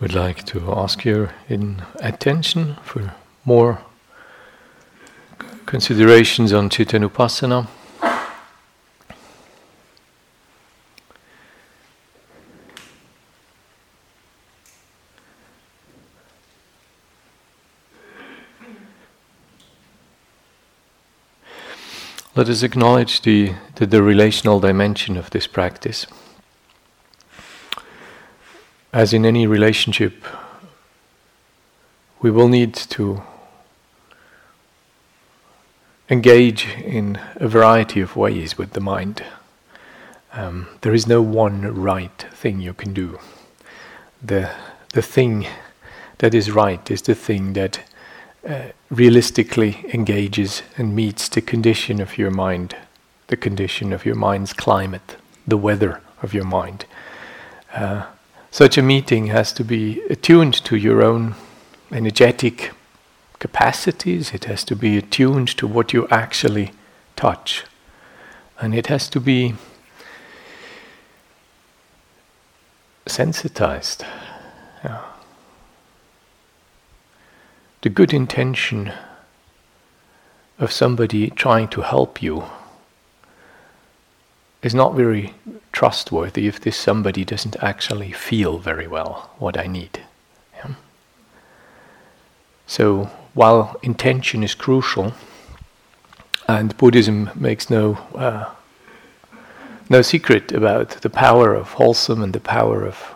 would like to ask your in attention for more considerations on Chittanupassana. Let us acknowledge the, the, the relational dimension of this practice. As in any relationship, we will need to engage in a variety of ways with the mind. Um, there is no one right thing you can do. The, the thing that is right is the thing that uh, realistically engages and meets the condition of your mind, the condition of your mind's climate, the weather of your mind. Uh, such a meeting has to be attuned to your own energetic capacities, it has to be attuned to what you actually touch, and it has to be sensitized. Yeah. The good intention of somebody trying to help you is not very trustworthy if this somebody doesn't actually feel very well what I need. Yeah? So while intention is crucial, and Buddhism makes no uh, no secret about the power of wholesome and the power of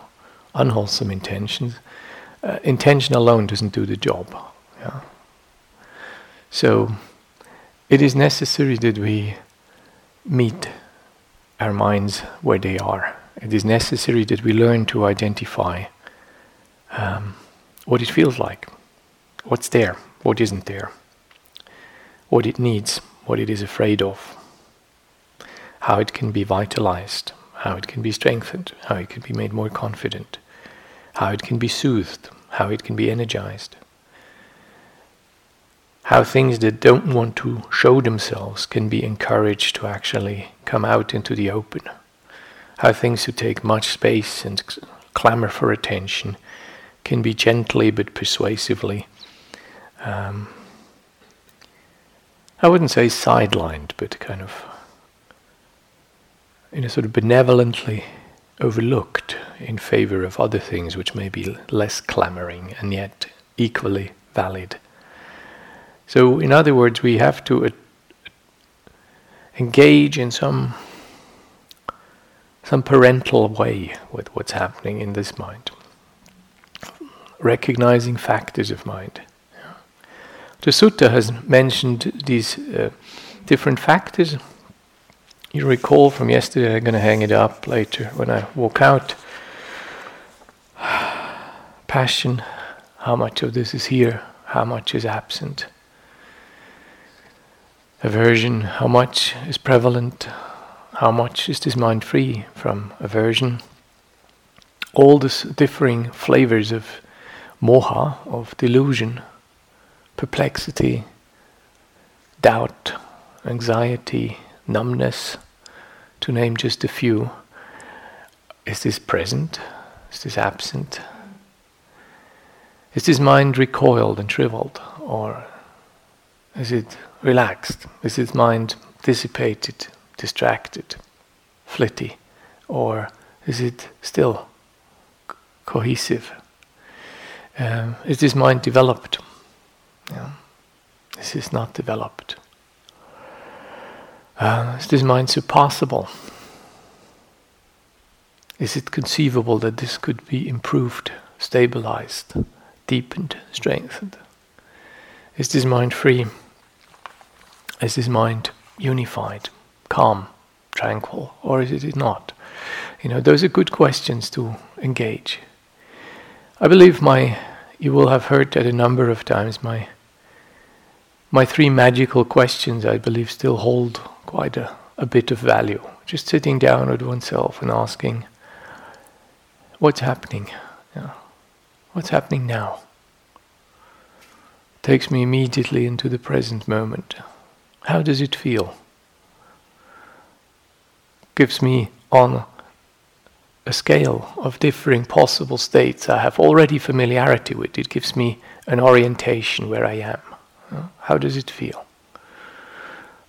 unwholesome intentions, uh, intention alone doesn't do the job. Yeah. So it is necessary that we meet our minds where they are. It is necessary that we learn to identify um, what it feels like, what's there, what isn't there, what it needs, what it is afraid of, how it can be vitalized, how it can be strengthened, how it can be made more confident, how it can be soothed, how it can be energized how things that don't want to show themselves can be encouraged to actually come out into the open. How things who take much space and clamor for attention can be gently but persuasively, um, I wouldn't say sidelined, but kind of in a sort of benevolently overlooked in favor of other things which may be less clamoring and yet equally valid. So, in other words, we have to uh, engage in some some parental way with what's happening in this mind, recognizing factors of mind. The sutta has mentioned these uh, different factors. You recall from yesterday, I'm going to hang it up later when I walk out. Passion, how much of this is here, how much is absent aversion, how much is prevalent, how much is this mind free from aversion. All these differing flavors of moha, of delusion, perplexity, doubt, anxiety, numbness, to name just a few. Is this present? Is this absent? Is this mind recoiled and shriveled? Or is it relaxed? Is his mind dissipated, distracted, flitty? Or is it still c- cohesive? Um, is this mind developed? Yeah. Is this not developed? Uh, is this mind surpassable? Is it conceivable that this could be improved, stabilized, deepened, strengthened? Is this mind free? Is this mind unified, calm, tranquil, or is it not? You know, those are good questions to engage. I believe my, you will have heard that a number of times, my, my three magical questions, I believe, still hold quite a, a bit of value. Just sitting down with oneself and asking, what's happening? Yeah. What's happening now? Takes me immediately into the present moment. How does it feel? Gives me on a scale of differing possible states I have already familiarity with. It gives me an orientation where I am. How does it feel?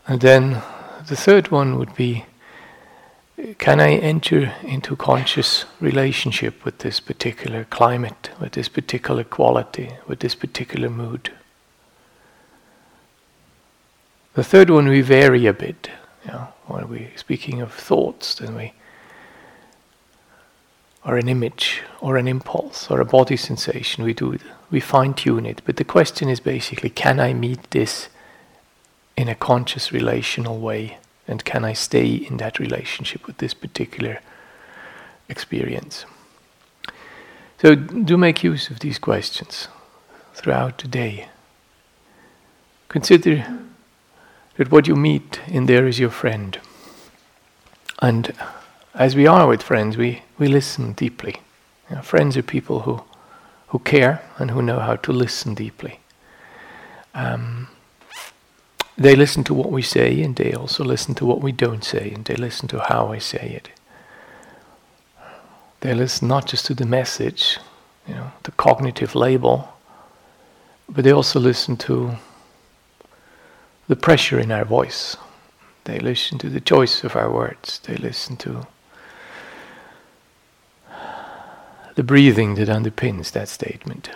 And then the third one would be can I enter into conscious relationship with this particular climate, with this particular quality, with this particular mood? The third one we vary a bit. You know, when we're speaking of thoughts, then we or an image or an impulse or a body sensation, we do we fine tune it. But the question is basically, can I meet this in a conscious relational way? And can I stay in that relationship with this particular experience? So do make use of these questions throughout the day. Consider that what you meet in there is your friend. And as we are with friends, we, we listen deeply. You know, friends are people who, who care and who know how to listen deeply. Um, they listen to what we say and they also listen to what we don't say and they listen to how I say it. They listen not just to the message, you know, the cognitive label, but they also listen to the pressure in our voice. They listen to the choice of our words. They listen to the breathing that underpins that statement.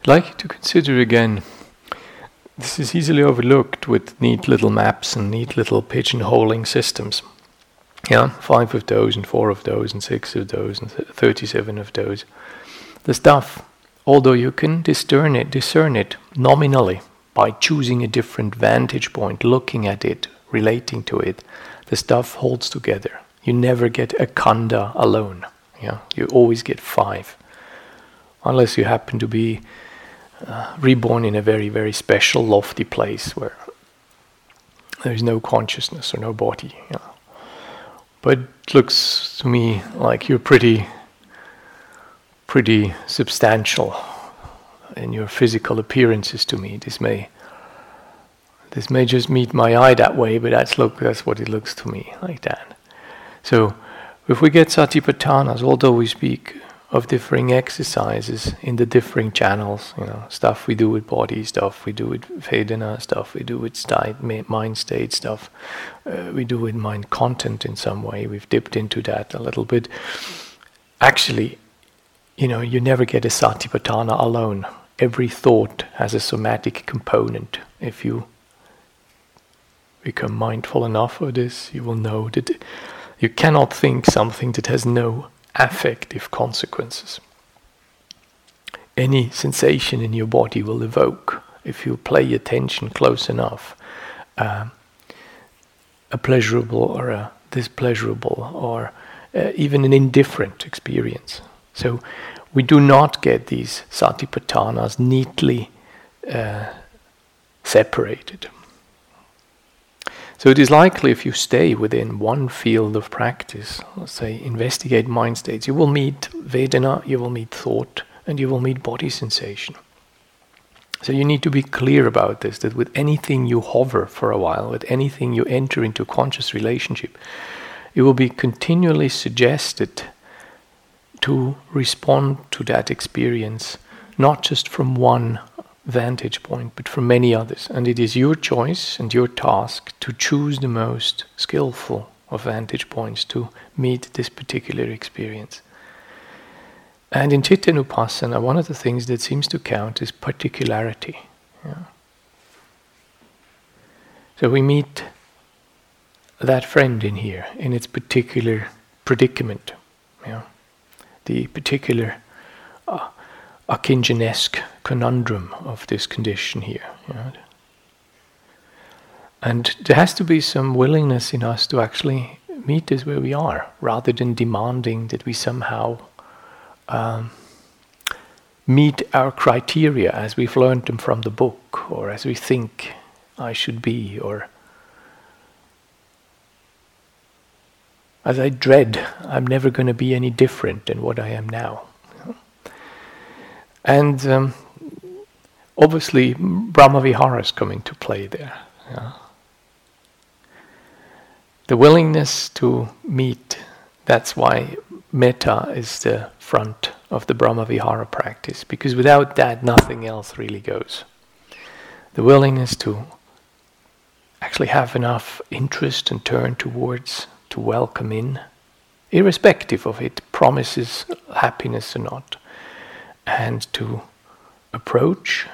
I'd like you to consider again. This is easily overlooked with neat little maps and neat little pigeonholing systems. Yeah, five of those, and four of those, and six of those, and th- 37 of those. The stuff, although you can discern it, discern it nominally by choosing a different vantage point, looking at it, relating to it, the stuff holds together. You never get a khandha alone. Yeah, you always get five, unless you happen to be uh, reborn in a very, very special, lofty place where there is no consciousness or no body. Know. But it looks to me like you're pretty, pretty substantial in your physical appearances. To me, this may, this may just meet my eye that way, but that's look, that's what it looks to me like that. So, if we get satipatthanas, although we speak of differing exercises in the differing channels. You know, stuff we do with body, stuff we do with Vedana, stuff we do with state, mind state, stuff uh, we do with mind content in some way. We've dipped into that a little bit. Actually, you know, you never get a satipatthana alone. Every thought has a somatic component. If you become mindful enough of this, you will know that you cannot think something that has no affective consequences. Any sensation in your body will evoke, if you play attention close enough, uh, a pleasurable or a displeasurable or uh, even an indifferent experience. So we do not get these satipatthanas neatly uh, separated. So it is likely if you stay within one field of practice, let's say investigate mind states, you will meet Vedana, you will meet thought, and you will meet body sensation. So you need to be clear about this that with anything you hover for a while, with anything you enter into conscious relationship, it will be continually suggested to respond to that experience not just from one vantage point, but from many others. And it is your choice and your task to choose the most skillful of vantage points to meet this particular experience. And in Chittanupassana, one of the things that seems to count is particularity. Yeah. So we meet that friend in here in its particular predicament, yeah. the particular uh, Akinjanesque conundrum of this condition here. And there has to be some willingness in us to actually meet this where we are, rather than demanding that we somehow um, meet our criteria as we've learned them from the book, or as we think I should be, or as I dread I'm never going to be any different than what I am now. And um, obviously Brahmavihara is coming to play there. Yeah. The willingness to meet, that's why metta is the front of the Brahmavihara practice, because without that, nothing else really goes. The willingness to actually have enough interest and turn towards, to welcome in, irrespective of it promises happiness or not, and to approach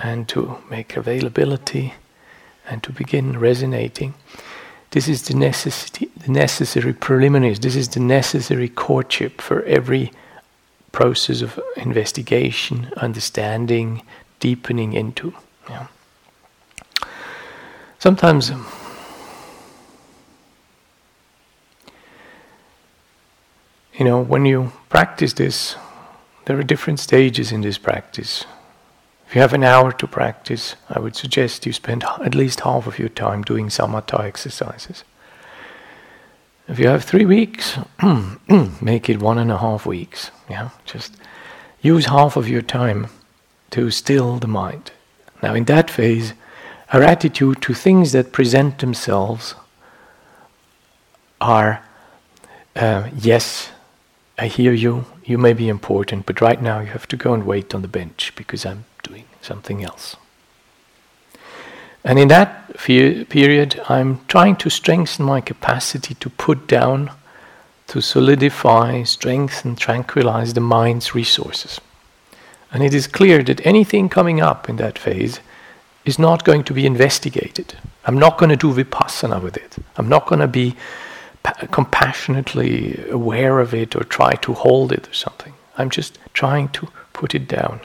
and to make availability and to begin resonating. This is the necessity, the necessary preliminaries. This is the necessary courtship for every process of investigation, understanding, deepening into. Yeah. Sometimes um, you know, when you practice this, there are different stages in this practice. If you have an hour to practice, I would suggest you spend at least half of your time doing samatha exercises. If you have three weeks, make it one and a half weeks. Yeah, just use half of your time to still the mind. Now, in that phase, our attitude to things that present themselves are uh, yes, I hear you, you may be important, but right now you have to go and wait on the bench because I'm doing something else. And in that period, I'm trying to strengthen my capacity to put down, to solidify, strengthen, tranquilize the mind's resources. And it is clear that anything coming up in that phase is not going to be investigated. I'm not going to do vipassana with it. I'm not going to be compassionately aware of it or try to hold it or something. I'm just trying to put it down.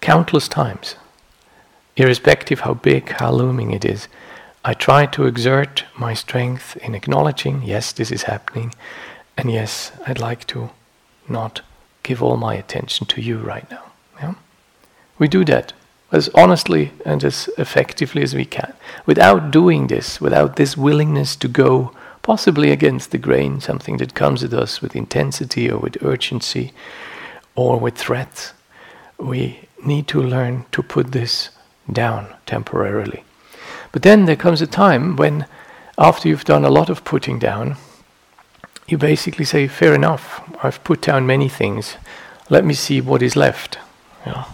Countless times, irrespective how big, how looming it is, I try to exert my strength in acknowledging, yes, this is happening, and yes, I'd like to not give all my attention to you right now. Yeah? We do that as honestly and as effectively as we can. Without doing this, without this willingness to go possibly against the grain, something that comes at us with intensity or with urgency or with threats. We need to learn to put this down temporarily. But then there comes a time when, after you've done a lot of putting down, you basically say, Fair enough, I've put down many things, let me see what is left. Yeah.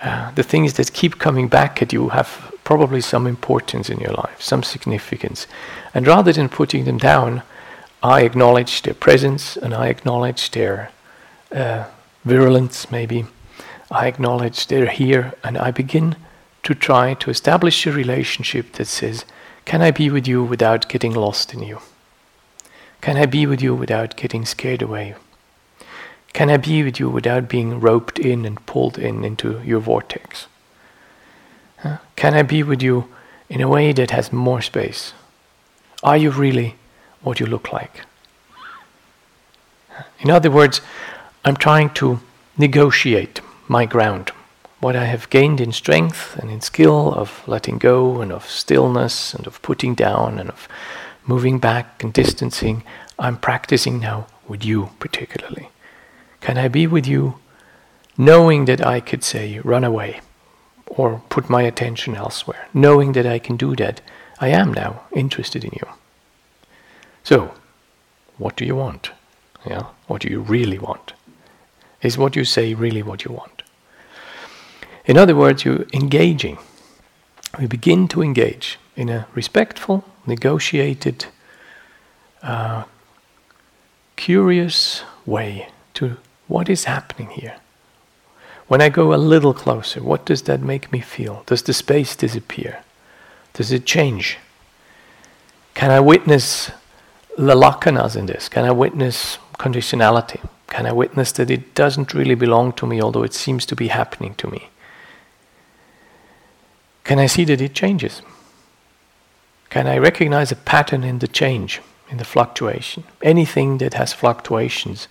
Uh, the things that keep coming back at you have probably some importance in your life, some significance. And rather than putting them down, I acknowledge their presence and I acknowledge their uh, virulence, maybe. I acknowledge they're here and I begin to try to establish a relationship that says, Can I be with you without getting lost in you? Can I be with you without getting scared away? Can I be with you without being roped in and pulled in into your vortex? Can I be with you in a way that has more space? Are you really what you look like? In other words, I'm trying to negotiate my ground, what I have gained in strength and in skill of letting go and of stillness and of putting down and of moving back and distancing, I'm practicing now with you particularly. Can I be with you knowing that I could say, run away? Or put my attention elsewhere, knowing that I can do that, I am now interested in you. So, what do you want? Yeah, what do you really want? Is what you say really what you want? In other words, you're engaging. We begin to engage in a respectful, negotiated, uh, curious way to what is happening here. When I go a little closer, what does that make me feel? Does the space disappear? Does it change? Can I witness the lakkhanas in this? Can I witness conditionality? Can I witness that it doesn't really belong to me, although it seems to be happening to me? Can I see that it changes? Can I recognize a pattern in the change, in the fluctuation? Anything that has fluctuations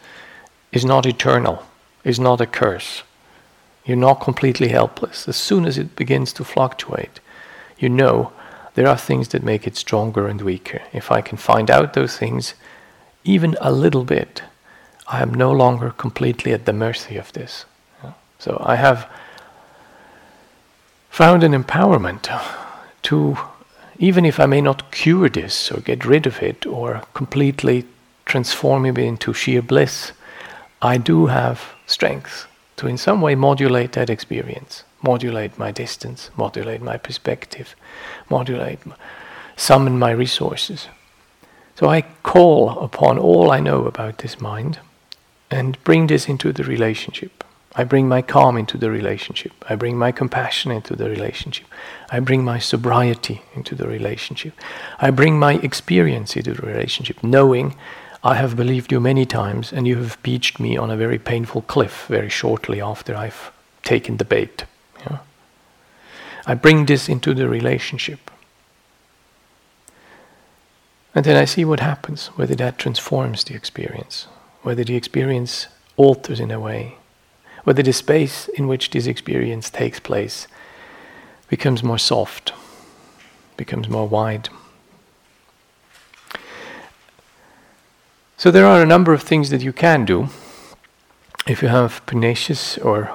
is not eternal, is not a curse. You're not completely helpless. As soon as it begins to fluctuate, you know there are things that make it stronger and weaker. If I can find out those things, even a little bit, I am no longer completely at the mercy of this. So I have found an empowerment to, even if I may not cure this or get rid of it or completely transform it into sheer bliss, I do have strength to in some way modulate that experience, modulate my distance, modulate my perspective, modulate, summon my resources. So I call upon all I know about this mind and bring this into the relationship. I bring my calm into the relationship. I bring my compassion into the relationship. I bring my sobriety into the relationship. I bring my experience into the relationship, knowing I have believed you many times and you have beached me on a very painful cliff very shortly after I've taken the bait. Yeah? I bring this into the relationship. And then I see what happens, whether that transforms the experience, whether the experience alters in a way whether the space in which this experience takes place becomes more soft, becomes more wide. So there are a number of things that you can do if you have pernicious or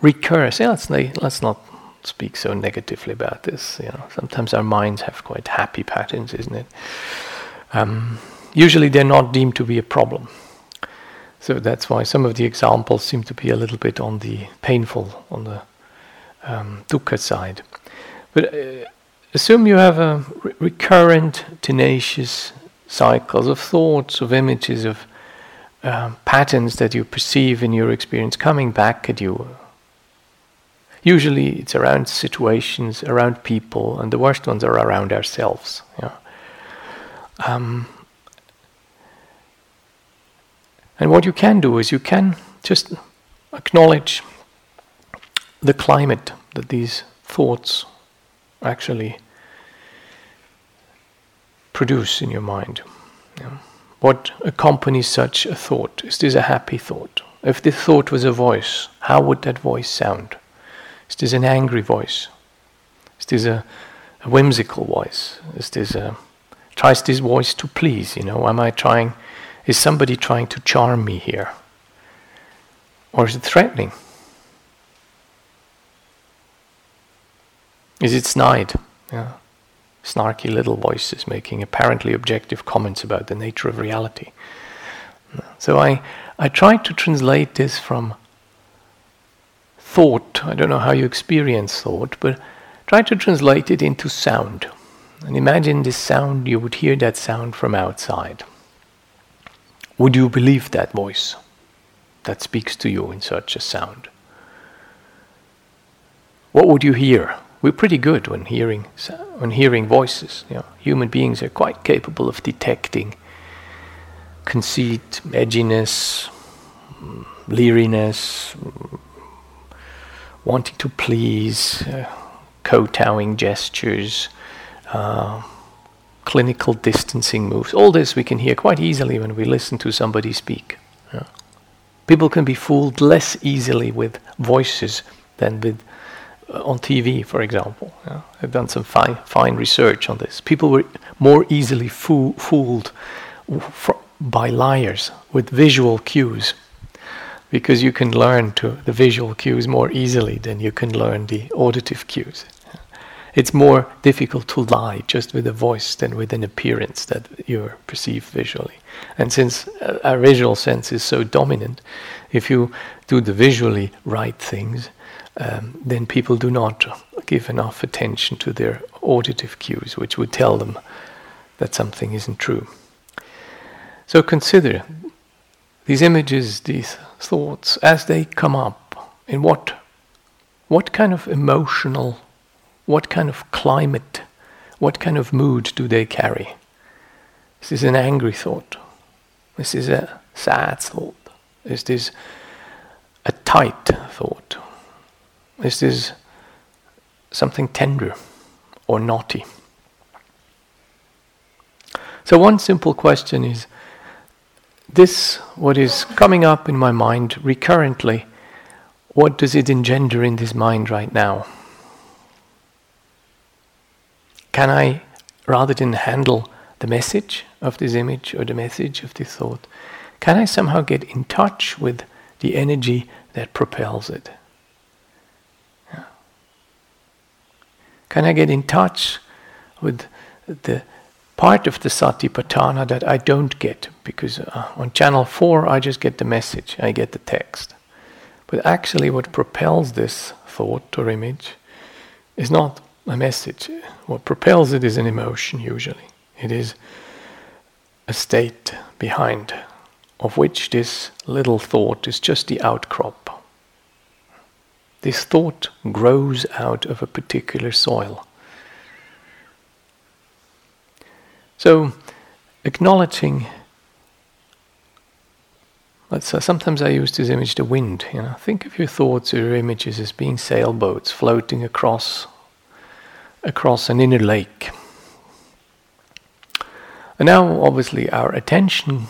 recurrent. let's, let's not speak so negatively about this. You know, sometimes our minds have quite happy patterns, isn't it? Um, usually, they're not deemed to be a problem. So that's why some of the examples seem to be a little bit on the painful, on the um, dukkha side. But uh, assume you have a re- recurrent, tenacious cycles of thoughts, of images, of um, patterns that you perceive in your experience coming back at you. Usually it's around situations, around people, and the worst ones are around ourselves. Um, and what you can do is you can just acknowledge the climate that these thoughts actually produce in your mind. What accompanies such a thought? Is this a happy thought? If this thought was a voice, how would that voice sound? Is this an angry voice? Is this a, a whimsical voice? Is this a tries this voice to please? You know, am I trying is somebody trying to charm me here? Or is it threatening? Is it snide? Yeah. Snarky little voices making apparently objective comments about the nature of reality. So I, I tried to translate this from thought. I don't know how you experience thought, but try to translate it into sound. And imagine this sound, you would hear that sound from outside. Would you believe that voice that speaks to you in such a sound? What would you hear? We're pretty good when hearing when hearing voices. You know, human beings are quite capable of detecting conceit, edginess, leeriness, wanting to please, uh, kowtowing gestures. Uh, clinical distancing moves. All this we can hear quite easily when we listen to somebody speak. People can be fooled less easily with voices than with Uh, on TV, for example. Yeah. I've done some fine, fine research on this. People were more easily foo- fooled by liars with visual cues because you can learn to the visual cues more easily than you can learn the auditive cues it's more difficult to lie just with a voice than with an appearance that you perceive visually. And since uh, our visual sense is so dominant, if you do the visually right things, um, then people do not give enough attention to their auditive cues, which would tell them that something isn't true. So consider these images, these thoughts, as they come up, in what, what kind of emotional what kind of climate, what kind of mood do they carry? This Is an angry thought? This Is a sad thought? Is this a tight thought? This is something tender or naughty? So, one simple question is this, what is coming up in my mind recurrently, what does it engender in this mind right now? Can I, rather than handle the message of this image or the message of this thought, can I somehow get in touch with the energy that propels it? Can I get in touch with the part of the satipatthana that I don't get? Because uh, on channel 4 I just get the message, I get the text. But actually, what propels this thought or image is not a message. What propels it is an emotion, usually. It is a state behind, of which this little thought is just the outcrop. This thought grows out of a particular soil. So, acknowledging Let's, uh, sometimes I use this image, the wind. You know, think of your thoughts or your images as being sailboats floating across across an inner lake. And now, obviously, our attention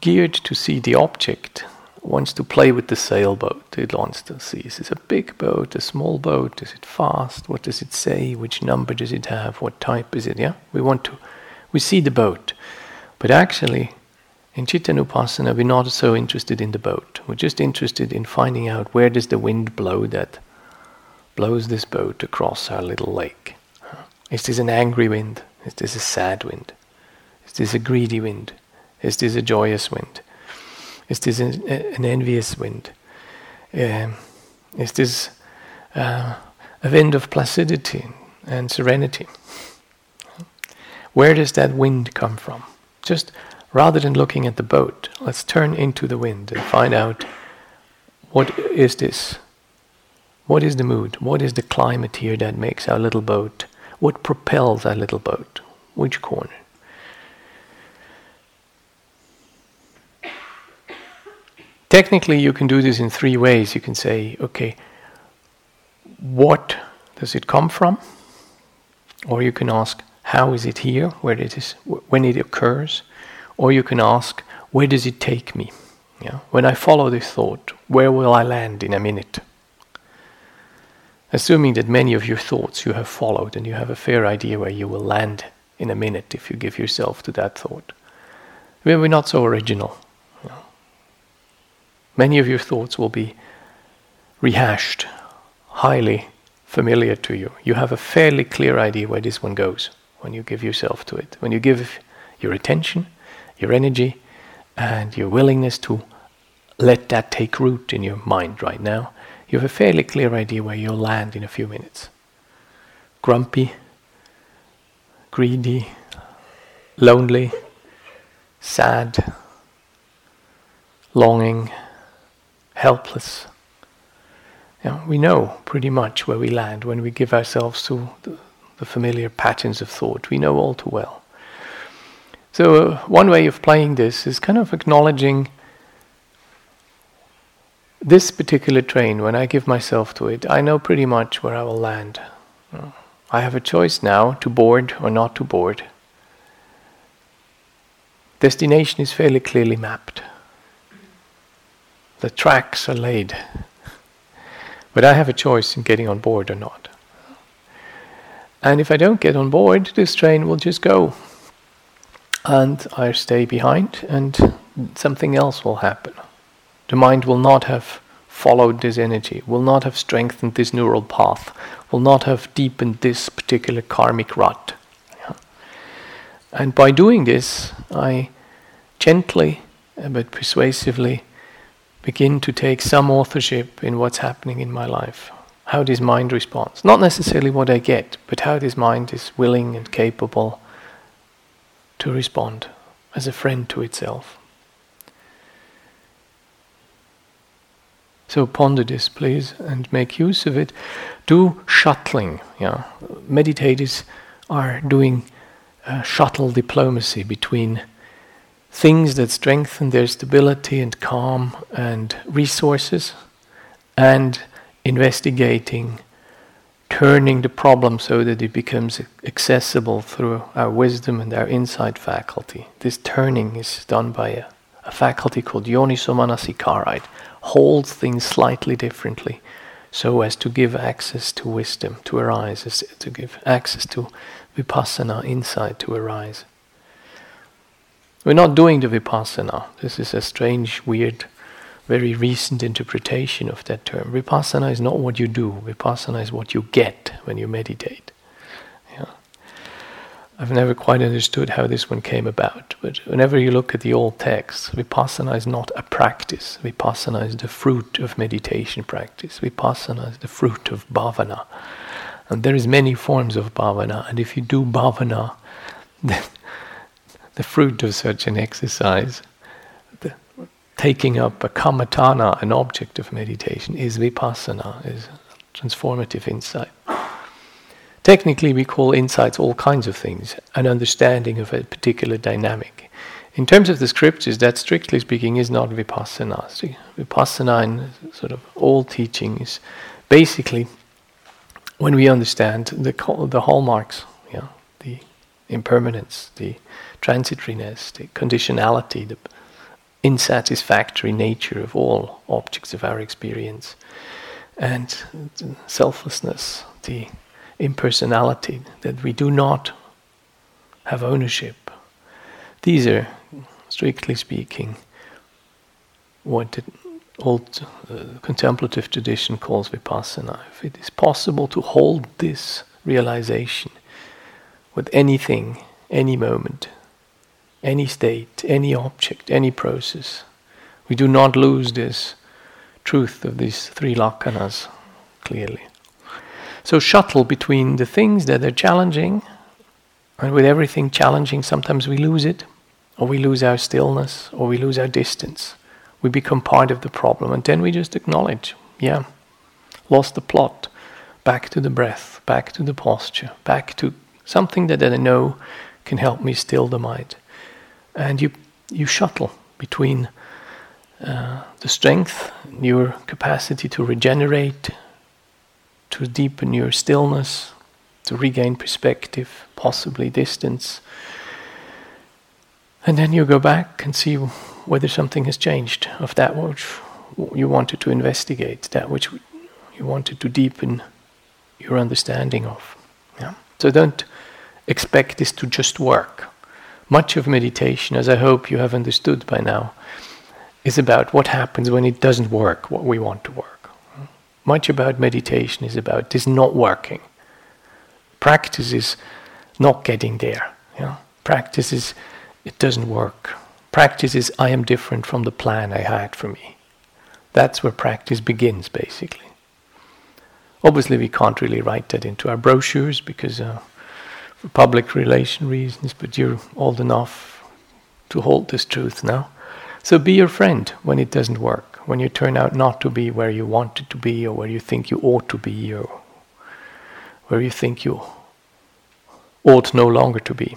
geared to see the object wants to play with the sailboat. It wants to see is this a big boat, a small boat? Is it fast? What does it say? Which number does it have? What type is it? Yeah, we want to. We see the boat, but actually, in Chittanupassana, we're not so interested in the boat. We're just interested in finding out where does the wind blow that blows this boat across our little lake. Is this an angry wind? Is this a sad wind? Is this a greedy wind? Is this a joyous wind? Is this an, an envious wind? Um, is this uh, a wind of placidity and serenity? Where does that wind come from? Just rather than looking at the boat, let's turn into the wind and find out what is this? What is the mood? What is the climate here that makes our little boat? What propels our little boat? Which corner? Technically, you can do this in three ways. You can say, okay, what does it come from? Or you can ask, how is it here, where it is, when it occurs? Or you can ask, where does it take me? Yeah? When I follow this thought, where will I land in a minute? Assuming that many of your thoughts you have followed and you have a fair idea where you will land in a minute if you give yourself to that thought. We're not so original. Many of your thoughts will be rehashed, highly familiar to you. You have a fairly clear idea where this one goes when you give yourself to it. When you give your attention, your energy, and your willingness to let that take root in your mind right now, you have a fairly clear idea where you'll land in a few minutes. Grumpy, greedy, lonely, sad, longing, helpless. We know pretty much where we land when we give ourselves to the, the familiar patterns of thought. We know all too well. So, uh, one way of playing this is kind of acknowledging this particular train, when I give myself to it, I know pretty much where I will land. I have a choice now to board or not to board. Destination is fairly clearly mapped. The tracks are laid. But I have a choice in getting on board or not. And if I don't get on board, this train will just go and I stay behind, and something else will happen. The mind will not have followed this energy, will not have strengthened this neural path, will not have deepened this particular karmic rut. And by doing this, I gently but persuasively begin to take some authorship in what's happening in my life. How this mind responds. Not necessarily what I get, but how this mind is willing and capable to respond as a friend to itself. So ponder this, please, and make use of it. Do shuttling. Yeah, meditators are doing uh, shuttle diplomacy between things that strengthen their stability and calm and resources, and investigating turning the problem so that it becomes accessible through our wisdom and our insight faculty. This turning is done by a, a faculty called Yoniso It holds things slightly differently so as to give access to wisdom to arise, to give access to vipassana insight to arise. We're not doing the vipassana. This is a strange, weird very recent interpretation of that term. Vipassana is not what you do, Vipassana is what you get when you meditate. Yeah. I've never quite understood how this one came about, but whenever you look at the old texts, vipassana is not a practice. Vipassana is the fruit of meditation practice. Vipassana is the fruit of bhavana. And there is many forms of bhavana, and if you do bhavana, then the fruit of such an exercise, the, taking up a kammatthana, an object of meditation, is vipassana, is transformative insight. Technically, we call insights all kinds of things, an understanding of a particular dynamic. In terms of the scriptures, that strictly speaking is not vipassana. See, vipassana in sort of all teachings, basically when we understand the, the hallmarks, yeah, the impermanence, the transitoriness, the conditionality, the insatisfactory nature of all objects of our experience, and selflessness, the impersonality, that we do not have ownership. These are, strictly speaking, what the old uh, contemplative tradition calls vipassana. If it is possible to hold this realization with anything, any moment, any state, any object, any process, we do not lose this truth of these three lakshanas clearly. So shuttle between the things that are challenging, and with everything challenging, sometimes we lose it, or we lose our stillness, or we lose our distance. We become part of the problem, and then we just acknowledge, yeah, lost the plot, back to the breath, back to the posture, back to something that I know can help me still the mind. And you, you shuttle between uh, the strength, your capacity to regenerate, to deepen your stillness, to regain perspective, possibly distance. And then you go back and see whether something has changed of that which you wanted to investigate, that which you wanted to deepen your understanding of. Yeah? So don't expect this to just work. Much of meditation, as I hope you have understood by now, is about what happens when it doesn't work, what we want to work. Much about meditation is about this not working. Practice is not getting there. You know? Practice is it doesn't work. Practice is I am different from the plan I had for me. That's where practice begins, basically. Obviously, we can't really write that into our brochures because uh, for public relation reasons, but you're old enough to hold this truth now. So be your friend when it doesn't work when you turn out not to be where you wanted to be or where you think you ought to be or where you think you ought no longer to be.